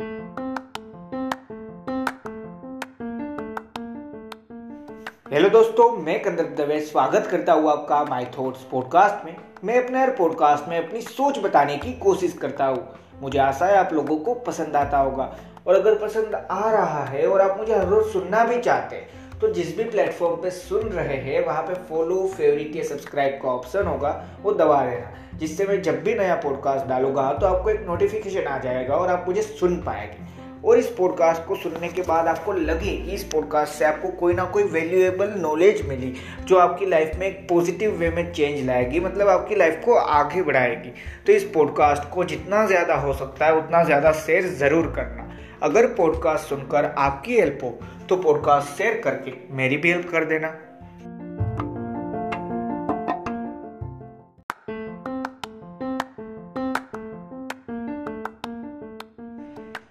Hello दोस्तों, मैं कंदर्प दवे स्वागत करता हूँ आपका माय थॉट्स पॉडकास्ट में। मैं अपने हर पॉडकास्ट में अपनी सोच बताने की कोशिश करता हूँ। मुझे आशा है आप लोगों को पसंद आता होगा। और अगर पसंद आ रहा है और आप मुझे हर रोज सुनना भी चाहते हैं तो जिस भी प्लेटफॉर्म पे सुन रहे हैं, वहाँ पे फॉलो फेवरेट या सब्सक्राइब का ऑप्शन होगा, वो दबा लेना जिससे मैं जब भी नया पॉडकास्ट डालूँगा तो आपको एक नोटिफिकेशन आ जाएगा और आप मुझे सुन पाएँगे। और इस पॉडकास्ट को सुनने के बाद आपको लगे कि इस पॉडकास्ट से आपको कोई ना कोई वैल्यूएबल नॉलेज मिली, जो आपकी लाइफ में एक पॉजिटिव वे में चेंज लाएगी मतलब आपकी लाइफ को आगे बढ़ाएगी। तो इस पॉडकास्ट को जितना ज़्यादा हो सकता है, उतना ज़्यादा शेयर ज़रूर करना। अगर पॉडकास्ट सुनकर आपकी हेल्प हो तो पॉडकास्ट शेयर करके मेरी भी हेल्प कर देना।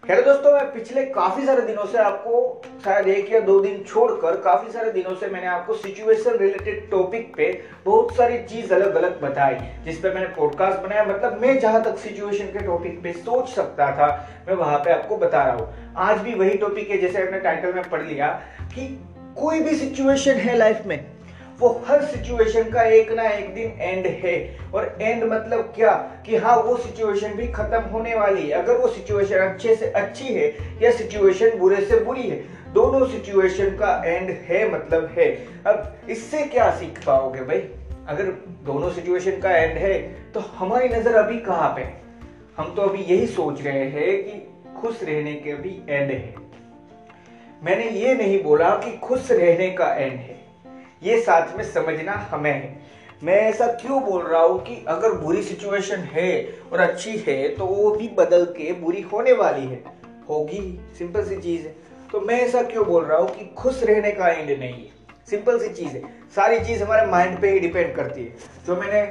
हेलो दोस्तों, मैं पिछले काफ़ी सारे दिनों से आपको शायद एक या दो दिन छोड़कर काफ़ी सारे दिनों से मैंने आपको सिचुएशन रिलेटेड टॉपिक पे बहुत सारी चीज़ अलग अलग बताई, जिस पे मैंने पॉडकास्ट बनाया। मतलब मैं जहाँ तक सिचुएशन के टॉपिक पे सोच सकता था, मैं वहाँ पे आपको बता रहा हूँ। आज भी वही टॉपिक है, जैसे आपने टाइटल में पढ़ लिया कि कोई भी सिचुएशन है लाइफ में वो हर सिचुएशन का एक ना एक दिन एंड है। और एंड मतलब क्या? कि हाँ वो सिचुएशन भी खत्म होने वाली है। अगर वो सिचुएशन अच्छे से अच्छी है, या सिचुएशन बुरे से बुरी है, दोनों सिचुएशन का एंड है मतलब है। अब इससे क्या सीख पाओगे भाई? अगर दोनों सिचुएशन का एंड है तो हमारी नज़र अभी कहाँ पे हम तो अभी यही सोच रहे हैं कि खुश रहने के भी एंड है। मैंने ये नहीं बोला कि खुश रहने का एंड है। ये साथ में समझना हमें है। मैं ऐसा क्यों बोल रहा हूँ कि अगर बुरी सिचुएशन है और अच्छी है तो वो भी बदल के बुरी होने वाली है। होगी सिंपल सी चीज़ है। तो मैं ऐसा क्यों बोल रहा हूँ कि खुश रहने का एंड नहीं है? सिंपल सी चीज़ है। सारी चीज़ हमारे माइंड पे ही डिपेंड करती है। जो मैंने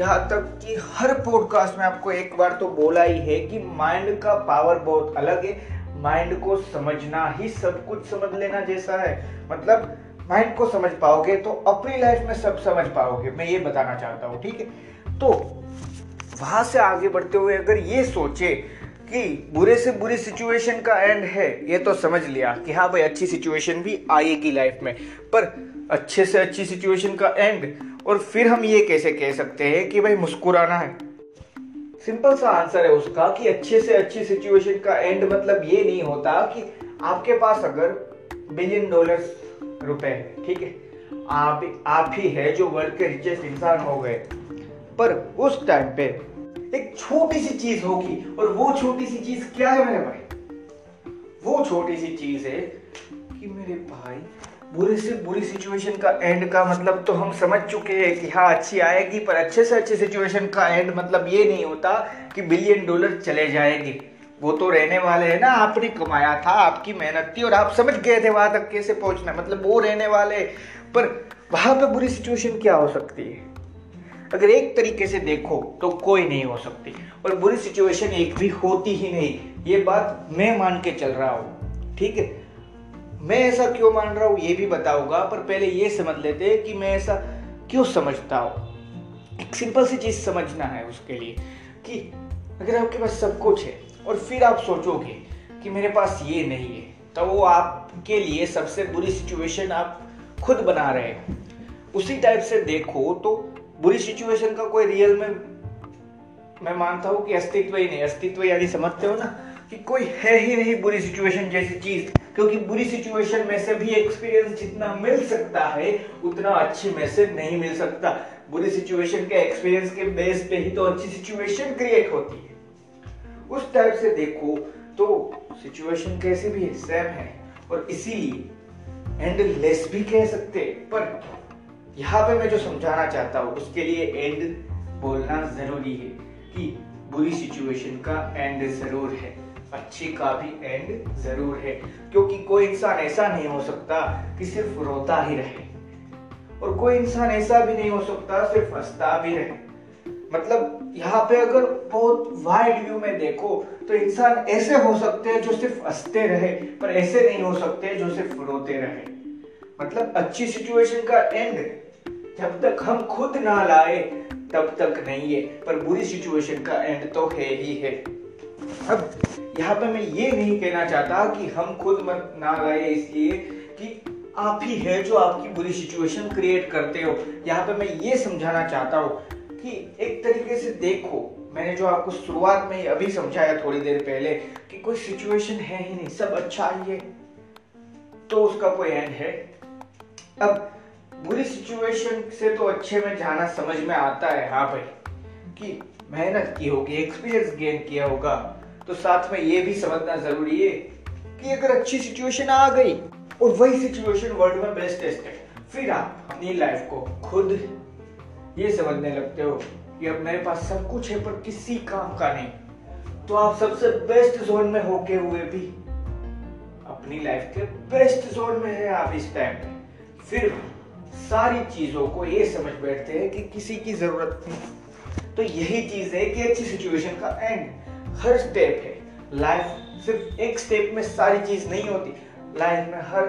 यहाँ तक कि हर पॉडकास्ट में आपको एक बार तो बोला ही है कि माइंड का पावर बहुत अलग है। माइंड को समझना ही सब कुछ समझ लेना जैसा है। मतलब माइंड को समझ पाओगे तो अपनी लाइफ में सब समझ पाओगे। मैं ये बताना चाहता हूँ, ठीक है? तो वहाँ से आगे बढ़ते हुए अगर ये सोचे कि बुरे से बुरी सिचुएशन का एंड है, ये तो समझ लिया कि हाँ भाई, अच्छी सिचुएशन भी आएगी लाइफ में। पर अच्छे से अच्छी सिचुएशन का एंड और फिर हम ये कैसे कह सकते हैं कि भाई, मुस्कुराना है। सिंपल सा आंसर है उसका कि अच्छे से अच्छी सिचुएशन का एंड मतलब ये नहीं होता कि आपके पास अगर बिलियन डॉलर्स रुपए, ठीक है? आप आप ही है जो वर्ल्ड के रिचेस्ट इंसान हो गए। पर उस टाइम पे एक छोटी सी चीज़ होगी, और वो छोटी सी चीज़ क्या है मेरे भाई? वो छोटी सी चीज़ है कि मेरे भाई, बुरे से बुरी सिचुएशन का एंड का मतलब तो हम समझ चुके हैं कि हाँ अच्छी आएगी, पर अच्छे से अच्छे सिचुएशन का एंड मतलब ये नहीं होता कि बिलियन डॉलर चले जाएँगे। वो तो रहने वाले हैं ना, आपने कमाया था, आपकी मेहनत थी और आप समझ गए थे वहाँ तक कैसे पहुँचना मतलब वो रहने वाले, पर वहाँ पे बुरी सिचुएशन क्या हो सकती है? अगर एक तरीके से देखो तो कोई नहीं हो सकती। और बुरी सिचुएशन एक भी होती ही नहीं। ये बात मैं मान के चल रहा हूँ, ठीक है? मैं ऐसा क्यों मान रहा हूँ, ये भी बताऊँगा, पर पहले ये समझ लेते कि मैं ऐसा क्यों समझता हूँ। एक सिंपल सी चीज़ समझना है उसके लिए कि अगर आपके पास सब कुछ है और फिर आप सोचोगे कि मेरे पास ये नहीं है। तो वो आपके लिए सबसे बुरी सिचुएशन आप खुद बना रहे हैं। उसी टाइप से देखो तो बुरी सिचुएशन का कोई रियल में मैं मानता हूँ कि अस्तित्व ही नहीं। अस्तित्व यानी समझते हो ना कि कोई है ही नहीं बुरी सिचुएशन जैसी चीज़। क्योंकि बुरी सिचुएशन में से भी एक्सपीरियंस जितना मिल सकता है, उतना अच्छी में से नहीं मिल सकता। बुरी सिचुएशन के एक्सपीरियंस के बेस पे ही तो अच्छी सिचुएशन क्रिएट होती है। उस टाइप से देखो तो सिचुएशन कैसे भी है सेम है। और इसीलिए एंडलेस भी कह सकते पर यहाँ पे मैं जो समझाना चाहता हूँ, उसके लिए एंड बोलना ज़रूरी है कि बुरी सिचुएशन का एंड ज़रूर है। अच्छी का भी एंड ज़रूर है। क्योंकि कोई इंसान ऐसा नहीं हो सकता कि सिर्फ़ रोता ही रहे। और कोई इंसान ऐसा भी नहीं हो सकता, सिर्फ़ हंसता भी रहे। मतलब यहाँ पे अगर बहुत वाइड व्यू में देखो तो इंसान ऐसे हो सकते हैं जो सिर्फ़ हँसते रहे, पर ऐसे नहीं हो सकते जो सिर्फ़ रोते रहे। मतलब अच्छी सिचुएशन का एंड जब तक हम खुद ना लाए, तब तक नहीं है, पर बुरी सिचुएशन का एंड तो है ही है। अब यहाँ पे मैं ये नहीं कहना चाहता कि हम खुद मत ना लाए, इसलिए कि आप ही है जो आपकी बुरी सिचुएशन क्रिएट करते हो। यहाँ पे मैं ये समझाना चाहता हूँ कि एक तरीके से देखो, मैंने जो आपको शुरुआत में अभी समझाया थोड़ी देर पहले कि कोई सिचुएशन है ही नहीं, सब अच्छा ही है तो उसका कोई एंड है। अब बुरी सिचुएशन से तो अच्छे में जाना समझ में आता है हाँ भाई, कि मेहनत की होगी एक्सपीरियंस गेन किया होगा तो साथ में ये भी समझना ज़रूरी है कि अगर अच्छी सिचुएशन आ गई, और वही सिचुएशन वर्ल्ड में बेस्टेस्ट है, फिर आप अपनी लाइफ को खुद ये समझने लगते हो कि अब मेरे पास सब कुछ है, पर किसी काम का नहीं। तो आप सबसे बेस्ट जोन में होके हुए भी। अपनी लाइफ के बेस्ट जोन में है आप इस टाइम फिर सारी चीज़ों को ये समझ बैठते हैं कि किसी की ज़रूरत नहीं। तो यही चीज़ है कि अच्छी सिचुएशन का एंड हर स्टेप है। लाइफ सिर्फ़ एक स्टेप में सारी चीज़ नहीं होती। लाइफ में हर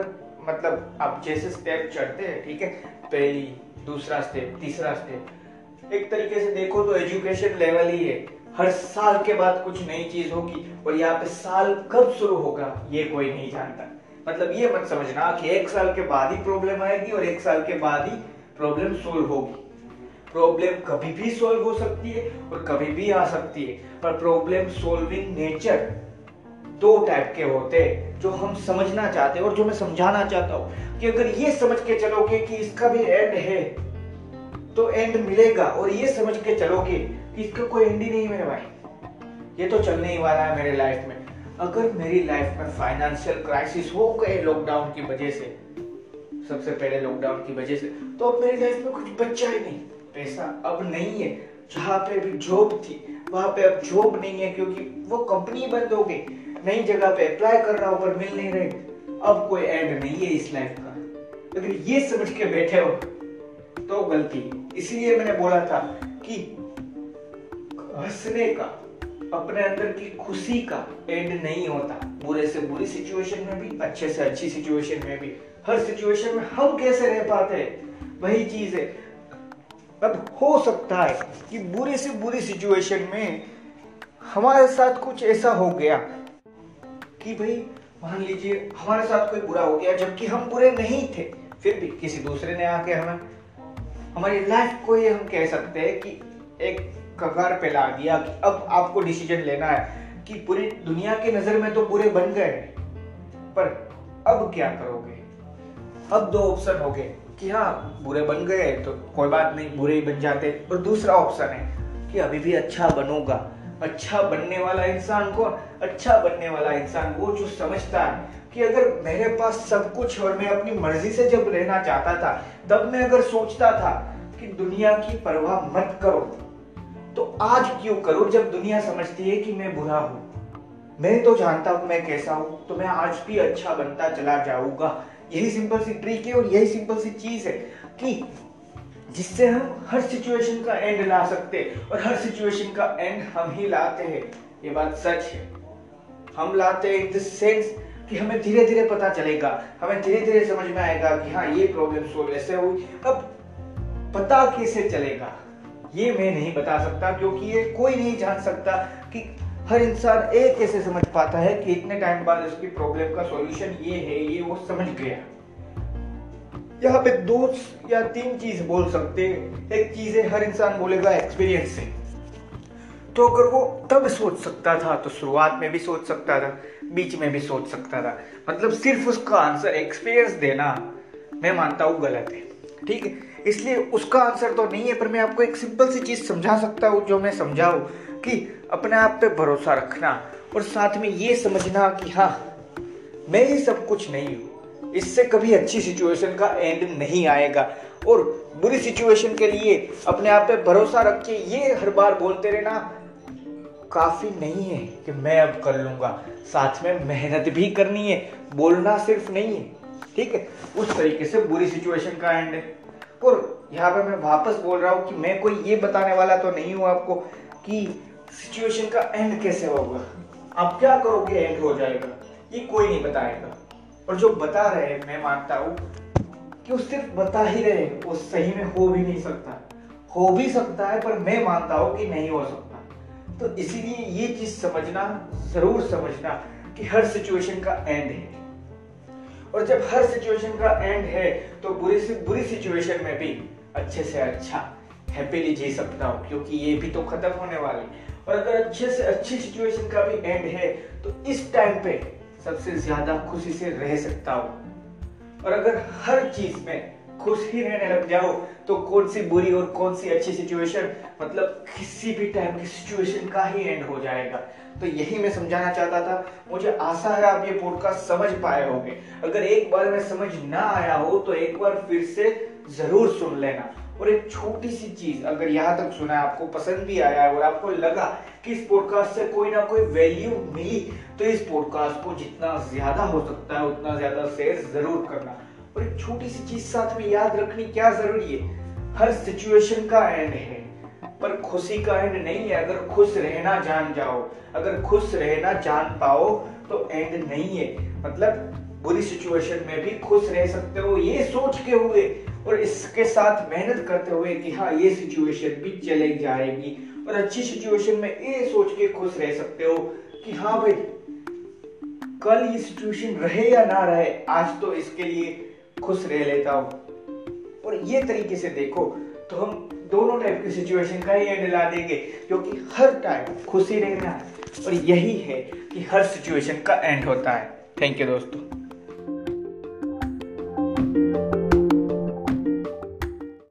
मतलब आप जैसे स्टेप चढ़ते हैं, ठीक है? पहली दूसरा स्टेप तीसरा स्टेप एक तरीके से देखो तो एजुकेशन लेवल ही है। हर साल के बाद कुछ नई चीज़ होगी और यहाँ पे साल कब शुरू होगा, ये कोई नहीं जानता। मतलब ये मत समझना कि एक साल के बाद ही प्रॉब्लम आएगी और एक साल के बाद ही प्रॉब्लम सोल्व होगी। प्रॉब्लम कभी भी सोल्व हो सकती है और कभी भी आ सकती है, पर प्रॉब्लम सोल्विंग नेचर दो टाइप के होते हैं जो हम समझना चाहते हैं और जो मैं समझाना चाहता हूँ कि अगर ये समझ के चलोगे कि इसका भी एंड है तो एंड मिलेगा और ये समझ के चलोगे कि इसका कोई एंड ही नहीं मेरे भाई। ये तो चलने ही वाला है मेरे लाइफ में। अगर मेरी लाइफ में फाइनेंशियल क्राइसिस हो गए लॉकडाउन की वजह से, सबसे पहले लॉकडाउन की वजह से तो अब मेरी लाइफ में कुछ बच्चा ही नहीं। पैसा अब नहीं है। जहाँ पे भी जॉब थी, वहाँ पे अब जॉब नहीं है क्योंकि वो कंपनी बंद हो गई। नई जगह पे अप्लाई कर रहा हूँ, पर मिल नहीं रहे। अब कोई एंड नहीं है इस लाइफ का। अगर ये समझ के बैठे हो तो गलती। इसलिए मैंने बोला था कि हंसने का, अपने अंदर की खुशी का एंड नहीं होता। बुरे से बुरी सिचुएशन में भी, अच्छे से अच्छी सिचुएशन में भी। हर सिचुएशन में हम कैसे रह पाते हैं? वही चीज़ है। अब हो सकता है कि बुरी से बुरी सिचुएशन में हमारे साथ कुछ ऐसा हो गया। कि भाई, मान लीजिए, हमारे साथ कोई बुरा हो गया, जबकि हम बुरे नहीं थे, फिर भी किसी दूसरे ने आके हमें, हमारी लाइफ को ये हम कह सकते हैं कि एक कगार पे ला दिया कि अब आपको डिसीज़न लेना है कि पूरी दुनिया की नज़र में तो बुरे बन गए पर अब क्या करोगे? अब दो ऑप्शन हो गए कि हाँ बुरे बन गए तो कोई बात नहीं, बुरे ही बन जाते और दूसरा ऑप्शन है कि अभी भी अच्छा बनूँगा। अच्छा बनने वाला इंसान को अच्छा बनने वाला इंसान वो जो समझता है कि अगर मेरे पास सब कुछ और मैं अपनी मर्ज़ी से जब रहना चाहता था, तब मैं अगर सोचता था कि दुनिया की परवाह मत करो तो आज क्यों करो जब दुनिया समझती है कि मैं बुरा हूँ? मैं तो जानता हूँ मैं कैसा हूँ तो मैं आज भी अच्छा बनता चला जाऊँगा। यही सिंपल सी ट्रिक है और यही सिंपल सी चीज़ है कि जिससे हम हर सिचुएशन का एंड ला सकते और हर सिचुएशन का एंड हम ही लाते हैं। ये बात सच है। हम लाते हैं इन द सेंस कि हमें धीरे धीरे पता चलेगा, हमें धीरे धीरे समझ में आएगा कि हाँ ये प्रॉब्लम सोल्व ऐसे हुई। अब पता कैसे चलेगा? ये मैं नहीं बता सकता, क्योंकि ये कोई नहीं जान सकता कि हर इंसान एक कैसे समझ पाता है कि इतने टाइम बाद उसकी प्रॉब्लम का सॉल्यूशन ये है, ये वो समझ गया। यहाँ पे दो या तीन चीज़ बोल सकते हैं। एक चीज़ है, हर इंसान बोलेगा एक्सपीरियंस से। तो अगर वो तब सोच सकता था तो शुरुआत में भी सोच सकता था, बीच में भी सोच सकता था। मतलब सिर्फ़ उसका आंसर एक्सपीरियंस देना, मैं मानता हूँ गलत है। ठीक है? इसलिए उसका आंसर तो नहीं है, पर मैं आपको एक सिंपल सी चीज़ समझा सकता हूँ, जो मैं समझाऊ, कि अपने आप पे भरोसा रखना और साथ में ये समझना कि हाँ मैं ही सब कुछ नहीं हूँ। इससे कभी अच्छी सिचुएशन का एंड नहीं आएगा। और बुरी सिचुएशन के लिए अपने आप पे भरोसा रख के ये हर बार बोलते रहना काफ़ी नहीं है कि मैं अब कर लूँगा। साथ में मेहनत भी करनी है, बोलना सिर्फ़ नहीं है। ठीक है? उस तरीके से बुरी सिचुएशन का एंड है। और यहाँ पे मैं वापस बोल रहा हूँ कि मैं कोई ये बताने वाला तो नहीं हूँ आपको कि सिचुएशन का एंड कैसे होगा। आप क्या करोगे एंड हो जाएगा। ये कोई नहीं बताएगा। और जो बता रहे हैं, मैं मानता हूँ कि वो सिर्फ़ बता ही रहे वो सही में हो भी नहीं सकता। हो भी सकता है, पर मैं मानता हूँ कि नहीं हो सकता। तो इसीलिए ये चीज़ समझना, ज़रूर समझना कि हर सिचुएशन का एंड है। और जब हर सिचुएशन का एंड है तो बुरी से, बुरी सिचुएशन में भी अच्छे से अच्छा हैप्पीली जी सकता हूँ, क्योंकि ये भी तो खत्म होने वाली और अगर अच्छे से, अच्छी सिचुएशन का भी एंड है तो इस टाइम पे सबसे ज़्यादा खुशी से रह सकता हूँ। और अगर हर चीज़ में खुश ही रहने लग जाओ तो कौन सी बुरी और कौन सी अच्छी सिचुएशन मतलब किसी भी टाइम की सिचुएशन का ही एंड हो जाएगा। तो यही मैं समझाना चाहता था। मुझे आशा है आप ये पॉडकास्ट समझ पाए होंगे। अगर एक बार में समझ ना आया हो तो एक बार फिर से ज़रूर सुन लेना। और एक छोटी सी चीज़, अगर यहाँ तक सुना आपको पसंद भी आया और आपको लगा कि इस पॉडकास्ट से कोई ना कोई वैल्यू मिली तो इस पॉडकास्ट को जितना ज़्यादा हो सकता है, उतना ज़्यादा शेयर ज़रूर करना। और एक छोटी सी चीज़ साथ में याद रखनी क्या ज़रूरी है? हर सिचुएशन का एंड है, पर खुशी का एंड नहीं है। अगर खुश रहना जान जाओ, अगर खुश रहना जान पाओ तो एंड नहीं है। मतलब बुरी सिचुएशन में भी खुश रह सकते हो, ये सोच के हुए, और इसके साथ मेहनत करते हुए कि हाँ ये सिचुएशन भी चले जाएगी। और अच्छी सिचुएशन में ये सोच के खुश रह सकते हो कि हाँ भाई कल ये सिचुएशन रहे या ना रहे, आज तो इसके लिए खुश रह लेता हूँ। और ये तरीके से देखो तो हम दोनों टाइप की सिचुएशन का ही एंड ला देंगे क्योंकि हर टाइम खुशी रहना है। और यही है कि हर सिचुएशन का एंड होता है। थैंक यू दोस्तों।